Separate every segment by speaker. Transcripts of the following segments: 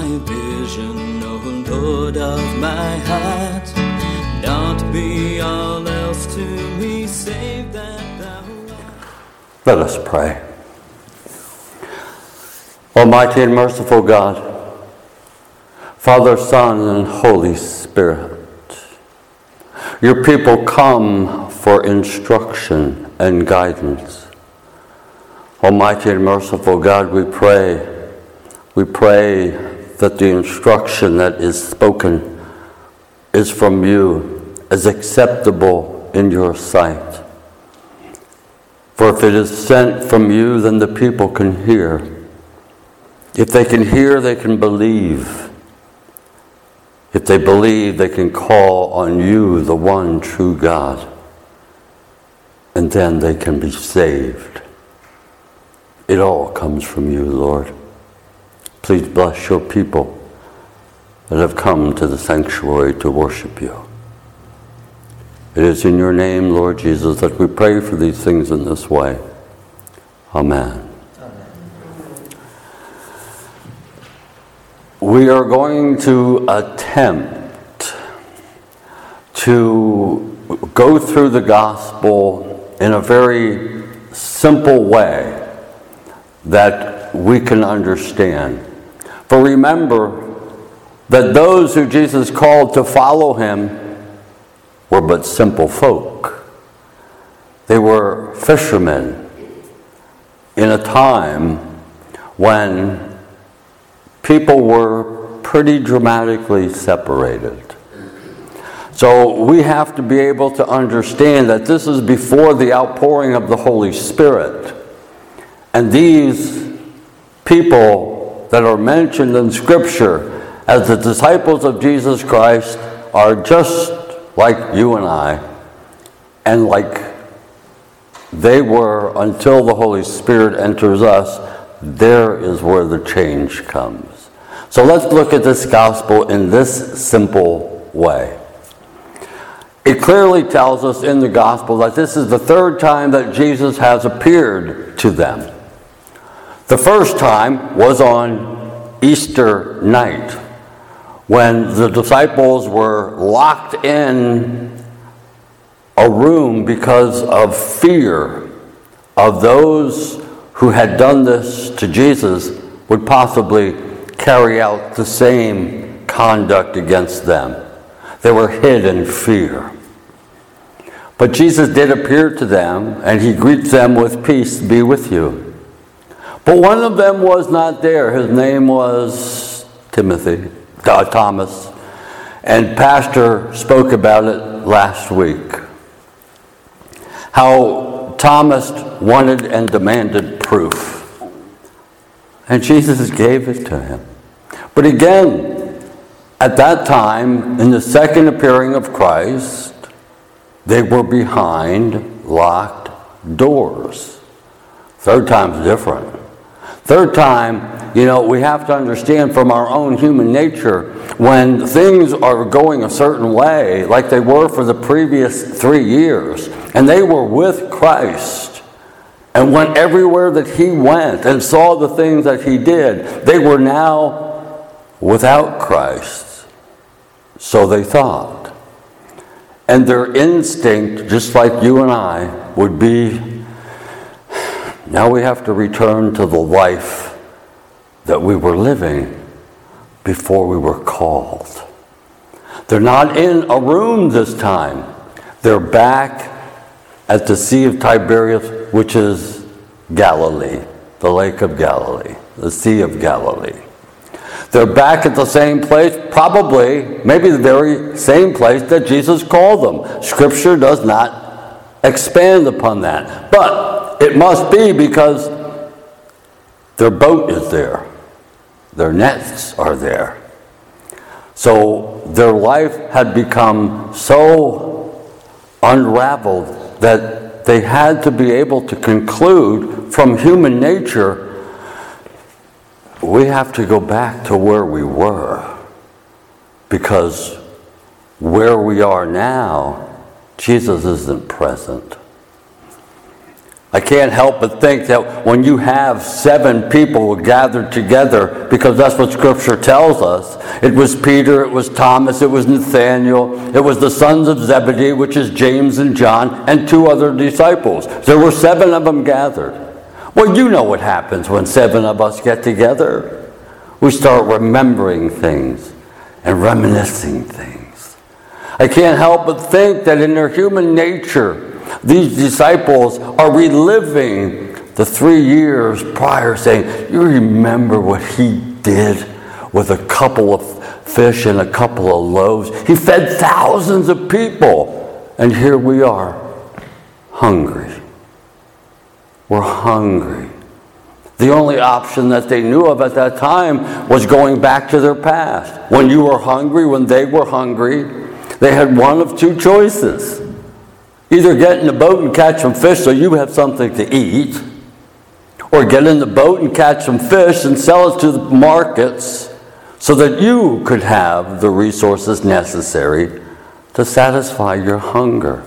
Speaker 1: My vision, Lord of my heart. Not be all else to me, save that thou art.
Speaker 2: Let us pray. Almighty and merciful God, Father, Son, and Holy Spirit, your people come for instruction and guidance. Almighty and merciful God, we pray, we pray that the instruction that is spoken is from you, is acceptable in your sight. For if it is sent from you, then the people can hear. If they can hear, they can believe. If they believe, they can call on you, the one true God. And then they can be saved. It all comes from you, Lord. Please bless your people that have come to the sanctuary to worship you. It is in your name, Lord Jesus, that we pray for these things in this way. Amen. We are going to attempt to go through the gospel in a very simple way that we can understand. For remember that those who Jesus called to follow him were but simple folk. They were fishermen in a time when people were pretty dramatically separated. So we have to be able to understand that this is before the outpouring of the Holy Spirit. And these people that are mentioned in Scripture as the disciples of Jesus Christ are just like you and I, and like they were until the Holy Spirit enters us, there is where the change comes. So let's look at this gospel in this simple way. It clearly tells us in the gospel that this is the third time that Jesus has appeared to them. The first time was on Easter night when the disciples were locked in a room because of fear of those who had done this to Jesus would possibly carry out the same conduct against them. They were hid in fear. But Jesus did appear to them, and he greets them with peace be with you. But one of them was not there. His name was Timothy, uh, Thomas, and Pastor spoke about it last week. How Thomas wanted and demanded proof. And Jesus gave it to him. But again, at that time, in the second appearing of Christ, they were behind locked doors. Third time's different. Third time, you know, we have to understand from our own human nature when things are going a certain way, like they were for the previous three years, and they were with Christ and went everywhere that He went and saw the things that He did, they were now without Christ. So they thought. And their instinct, just like you and I, would be now we have to return to the life that we were living before we were called. They're not in a room this time. They're back at the Sea of Tiberias, which is Galilee, the Lake of Galilee, the Sea of Galilee. They're back at the same place, probably, maybe the very same place that Jesus called them. Scripture does not expand upon that. But it must be because their boat is there, their nets are there. So their life had become so unraveled that they had to be able to conclude from human nature we have to go back to where we were because where we are now, Jesus isn't present. I can't help but think that when you have seven people gathered together, because that's what Scripture tells us, it was Peter, it was Thomas, it was Nathaniel, it was the sons of Zebedee, which is James and John, and two other disciples. There were seven of them gathered. Well, you know what happens when seven of us get together. We start remembering things and reminiscing things. I can't help but think that in their human nature, these disciples are reliving the three years prior, saying, You remember what he did with a couple of fish and a couple of loaves? He fed thousands of people. And here we are, hungry. We're hungry. The only option that they knew of at that time was going back to their past. When you were hungry, when they were hungry, they had one of two choices Either get in the boat and catch some fish so you have something to eat, or get in the boat and catch some fish and sell it to the markets so that you could have the resources necessary to satisfy your hunger.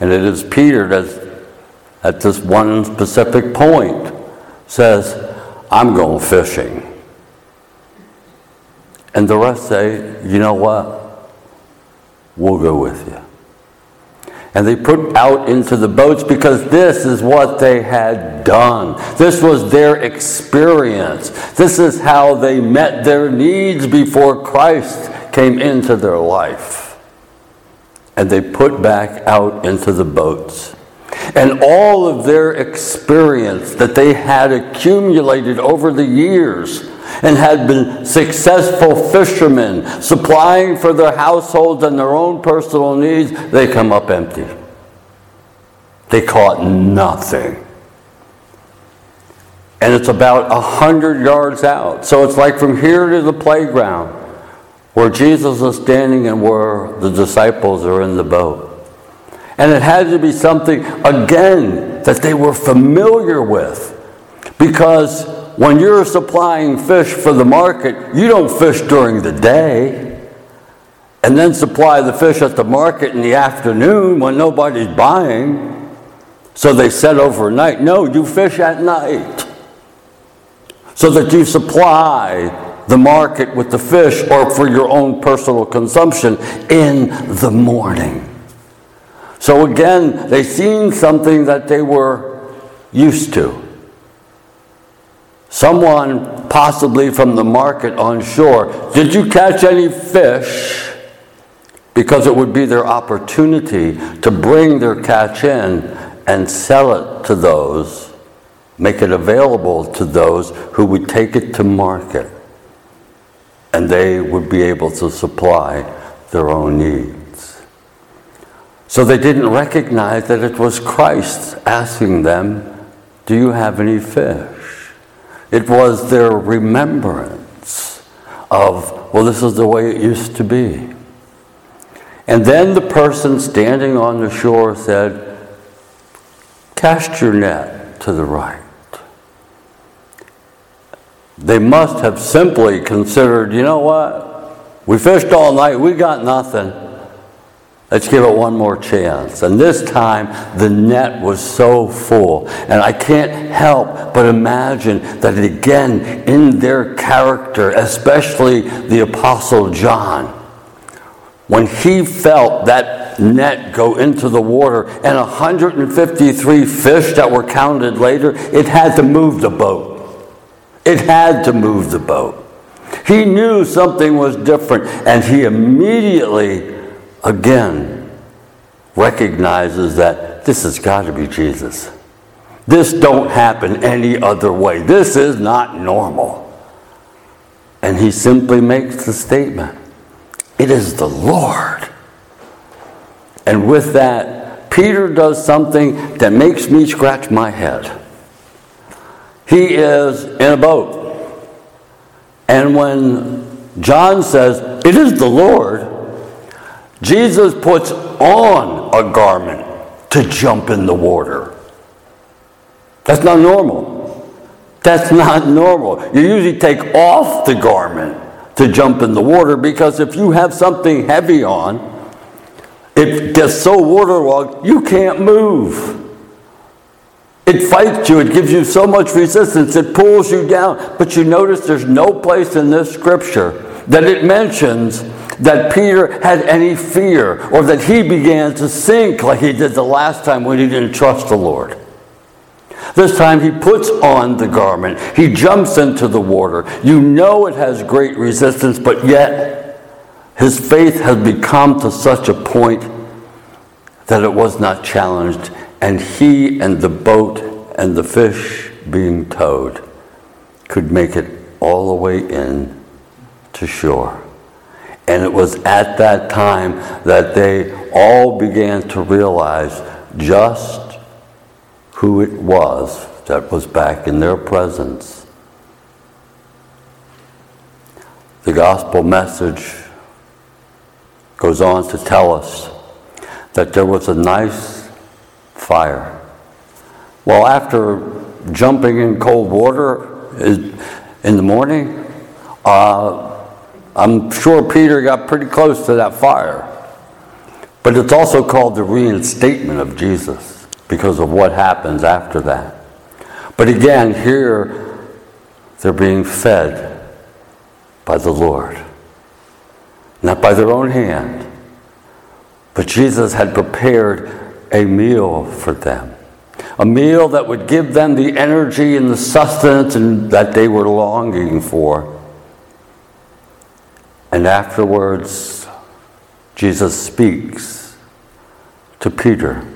Speaker 2: And it is Peter that, at this one specific point, says, I'm going fishing. And the rest say, you know what? We'll go with you. And they put out into the boats because this is what they had done. This was their experience. This is how they met their needs before Christ came into their life. And they put back out into the boats. And all of their experience that they had accumulated over the years and had been successful fishermen, supplying for their households and their own personal needs, they come up empty. They caught nothing. And it's about a hundred yards out. So it's like from here to the playground where Jesus is standing and where the disciples are in the boat. And it had to be something, again, that they were familiar with. Because when you're supplying fish for the market, you don't fish during the day and then supply the fish at the market in the afternoon when nobody's buying. So they said overnight, no, you fish at night. So that you supply the market with the fish or for your own personal consumption in the morning. So again, they seen something that they were used to. Someone, possibly from the market on shore, did you catch any fish? Because it would be their opportunity to bring their catch in and sell it to those, make it available to those who would take it to market. And they would be able to supply their own needs. So they didn't recognize that it was Christ asking them, Do you have any fish? It was their remembrance of, well, this is the way it used to be. And then the person standing on the shore said, Cast your net to the right. They must have simply considered, you know what? We fished all night, we got nothing. Let's give it one more chance. And this time, the net was so full. And I can't help but imagine that again, in their character, especially the Apostle John, when he felt that net go into the water and 153 fish that were counted later, it had to move the boat. It had to move the boat. He knew something was different, and he immediately again recognizes that this has got to be Jesus. This don't happen any other way. This is not normal. And he simply makes the statement, it is the Lord. And with that, Peter does something that makes me scratch my head. He is in a boat. And when John says, It is the Lord. Jesus puts on a garment to jump in the water. That's not normal. That's not normal. You usually take off the garment to jump in the water because if you have something heavy on, it gets so waterlogged you can't move. It fights you, it gives you so much resistance, it pulls you down. But you notice there's no place in this scripture that it mentions that Peter had any fear or that he began to sink like he did the last time when he didn't trust the Lord. This time he puts on the garment, he jumps into the water. You know it has great resistance, but yet his faith has become to such a point that it was not challenged and he and the boat and the fish being towed could make it all the way in to shore. And it was at that time that they all began to realize just who it was that was back in their presence. The gospel message goes on to tell us that there was a nice fire. Well, after jumping in cold water in the morning, uh, I'm sure Peter got pretty close to that fire. But it's also called the reinstatement of Jesus because of what happens after that. But again, here they're being fed by the Lord, not by their own hand. But Jesus had prepared a meal for them. A meal that would give them the energy and the sustenance and that they were longing for. And afterwards, Jesus speaks to Peter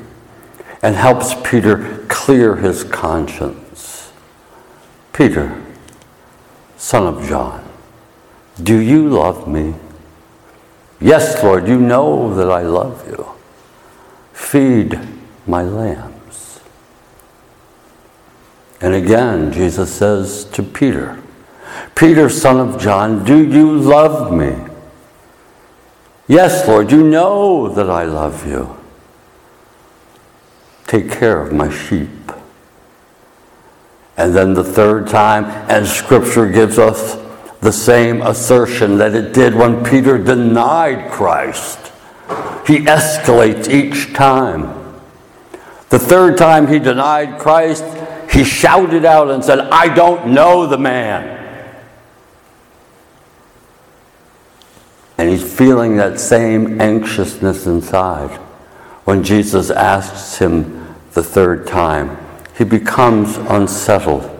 Speaker 2: and helps Peter clear his conscience. Peter, son of John, do you love me? Yes, Lord, you know that I love you. Feed my lambs. And again, Jesus says to Peter, Peter, son of John, do you love me? Yes, Lord, you know that I love you. Take care of my sheep. And then the third time, and Scripture gives us the same assertion that it did when Peter denied Christ. He escalates each time. The third time he denied Christ, he shouted out and said, I don't know the man. And he's feeling that same anxiousness inside. When Jesus asks him the third time, he becomes unsettled.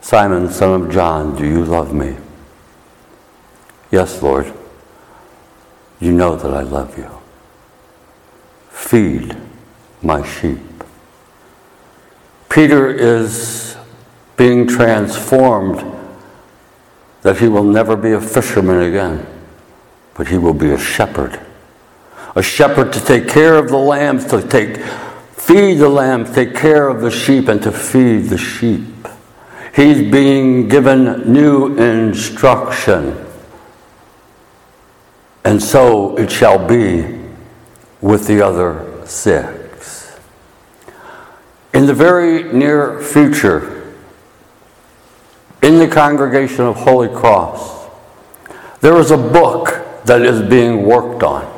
Speaker 2: Simon, son of John, do you love me? Yes, Lord. You know that I love you. Feed my sheep. Peter is being transformed that he will never be a fisherman again, but he will be a shepherd. A shepherd to take care of the lambs, to take feed the lambs, take care of the sheep, and to feed the sheep. He's being given new instruction. And so it shall be with the other six. In the very near future, in the congregation of Holy Cross, there is a book that is being worked on.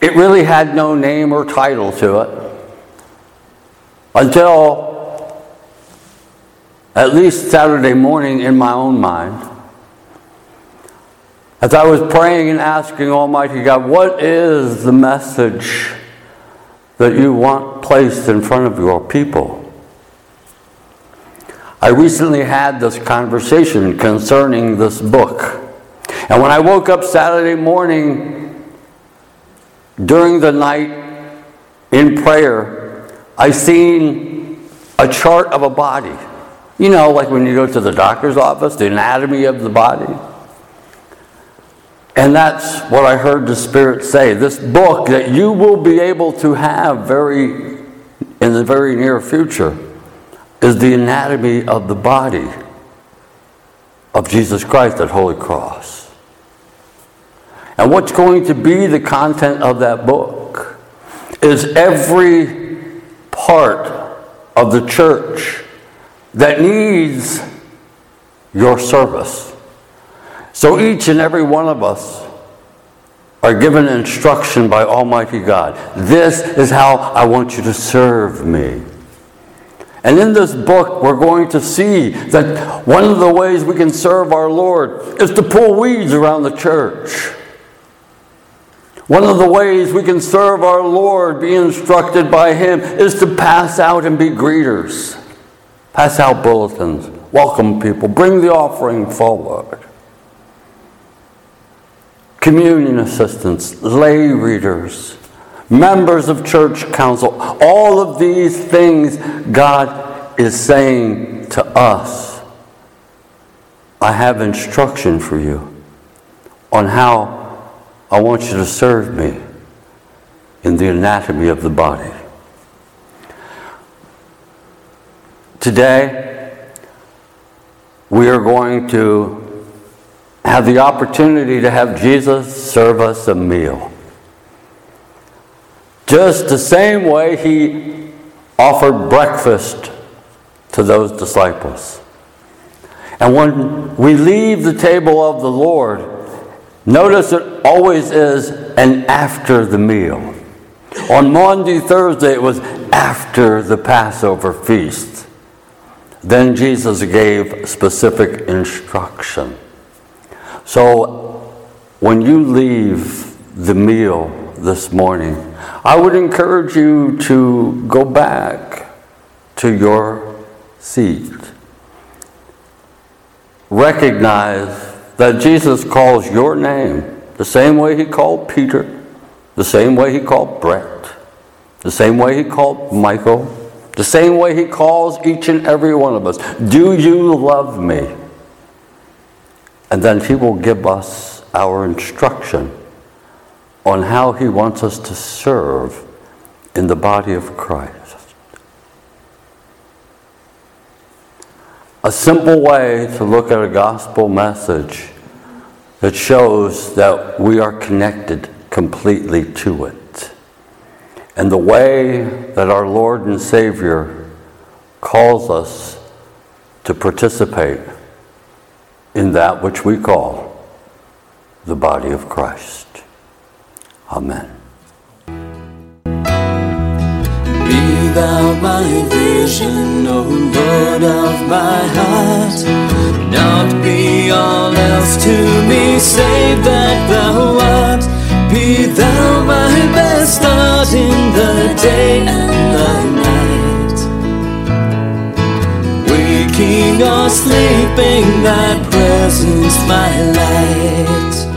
Speaker 2: It really had no name or title to it until at least Saturday morning in my own mind. As I was praying and asking Almighty God, what is the message that you want placed in front of your people? I recently had this conversation concerning this book. And when I woke up Saturday morning during the night in prayer, I seen a chart of a body. You know, like when you go to the doctor's office, the anatomy of the body. And that's what I heard the Spirit say. This book that you will be able to have very in the very near future is the anatomy of the body. of Jesus Christ at Holy Cross. And what's going to be the content of that book is every part of the church that needs your service. So each and every one of us are given instruction by Almighty God. This is how I want you to serve me. And in this book, we're going to see that one of the ways we can serve our Lord is to pull weeds around the church. One of the ways we can serve our Lord, be instructed by Him, is to pass out and be greeters. Pass out bulletins, welcome people, bring the offering forward. Communion assistants, lay readers, members of church council, all of these things God is saying to us. I have instruction for you on how I want you to serve me in the anatomy of the body. Today, we are going to have the opportunity to have Jesus serve us a meal. Just the same way he offered breakfast to those disciples. And when we leave the table of the Lord, notice it always is an after the meal. On Maundy Thursday, it was after the Passover feast. Then Jesus gave specific instruction. So when you leave the meal this morning, I would encourage you to go back to your seat. Recognize that Jesus calls your name the same way he called Peter, the same way he called Brett, the same way he called Michael, the same way He calls each and every one of us Do you love me? And then He will give us our instruction on how He wants us to serve in the body of Christ. A simple way to look at a gospel message that shows that we are connected completely to it and the way that our Lord and Savior calls us to participate in that which we call the body of Christ. Amen.
Speaker 1: Be thou my vision, O Lord of my heart, not be all else to me, save that thou art. Be thou my best start in the day and the night. Waking or sleeping, thy presence my light.